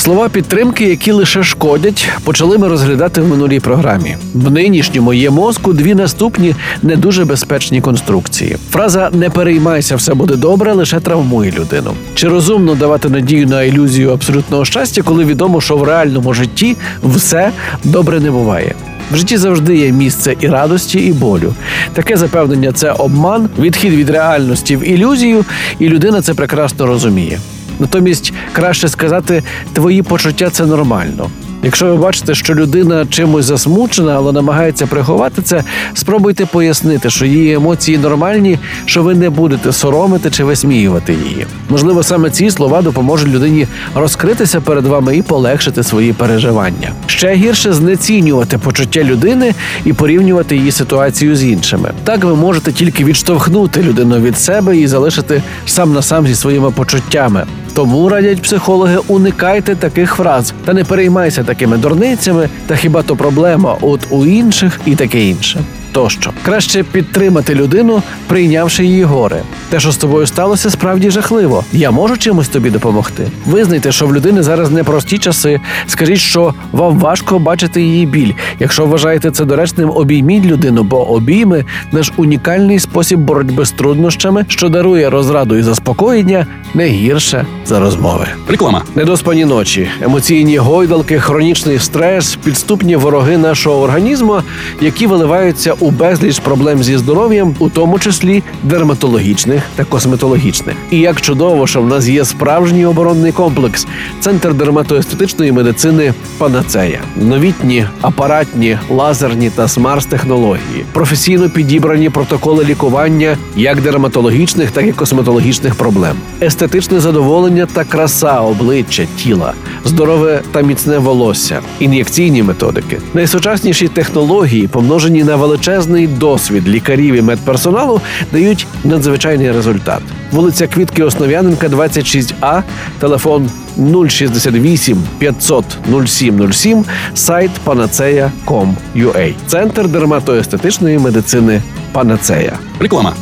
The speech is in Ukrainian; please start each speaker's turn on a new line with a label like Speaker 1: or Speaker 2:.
Speaker 1: Слова підтримки, які лише шкодять, почали ми розглядати в минулій програмі. В нинішньому є мозку дві наступні не дуже безпечні конструкції. Фраза не переймайся, все буде добре, лише травмує людину. Чи розумно давати надію на ілюзію абсолютного щастя, коли відомо, що в реальному житті все добре не буває? В житті завжди є місце і радості, і болю. Таке запевнення це обман, відхід від реальності в ілюзію, і людина це прекрасно розуміє. Натомість краще сказати, твої почуття це нормально. Якщо ви бачите, що людина чимось засмучена, але намагається приховати це, спробуйте пояснити, що її емоції нормальні, що ви не будете соромити чи висміювати її. Можливо, саме ці слова допоможуть людині розкритися перед вами і полегшити свої переживання. Ще гірше знецінювати почуття людини і порівнювати її ситуацію з іншими. Так ви можете тільки відштовхнути людину від себе і залишити сам на сам зі своїми почуттями. Тому радять психологи, уникайте таких фраз та не переймайся такими дурницями, та хіба то проблема от у інших і таке інше. Тощо краще підтримати людину, прийнявши її горе. Те, що з тобою сталося, справді жахливо. Я можу чимось тобі допомогти. Визнайте, що в людини зараз непрості часи. Скажіть, що вам важко бачити її біль. Якщо вважаєте це доречним, обійміть людину, бо обійми наш унікальний спосіб боротьби з труднощами, що дарує розраду і заспокоєння не гірше за розмови.
Speaker 2: Реклама.
Speaker 1: Недоспані ночі, емоційні гойдалки, хронічний стрес, підступні вороги нашого організму, які виливаються у безліч проблем зі здоров'ям, у тому числі дерматологічних та косметологічних. І як чудово, що в нас є справжній оборонний комплекс, центр дерматоестетичної медицини Панацея, новітні апаратні, лазерні та смарт-технології, професійно підібрані протоколи лікування як дерматологічних, так і косметологічних проблем, естетичне задоволення та краса обличчя, тіла, здорове та міцне волосся, ін'єкційні методики, найсучасніші технології, помножені на величезний досвід лікарів і медперсоналу, дають надзвичайний результат. Вулиця Квітки Основ'яненка, 26А, телефон 068 500 0707, сайт panacea.com.ua. Центр дерматоестетичної медицини Панацея.
Speaker 2: Реклама.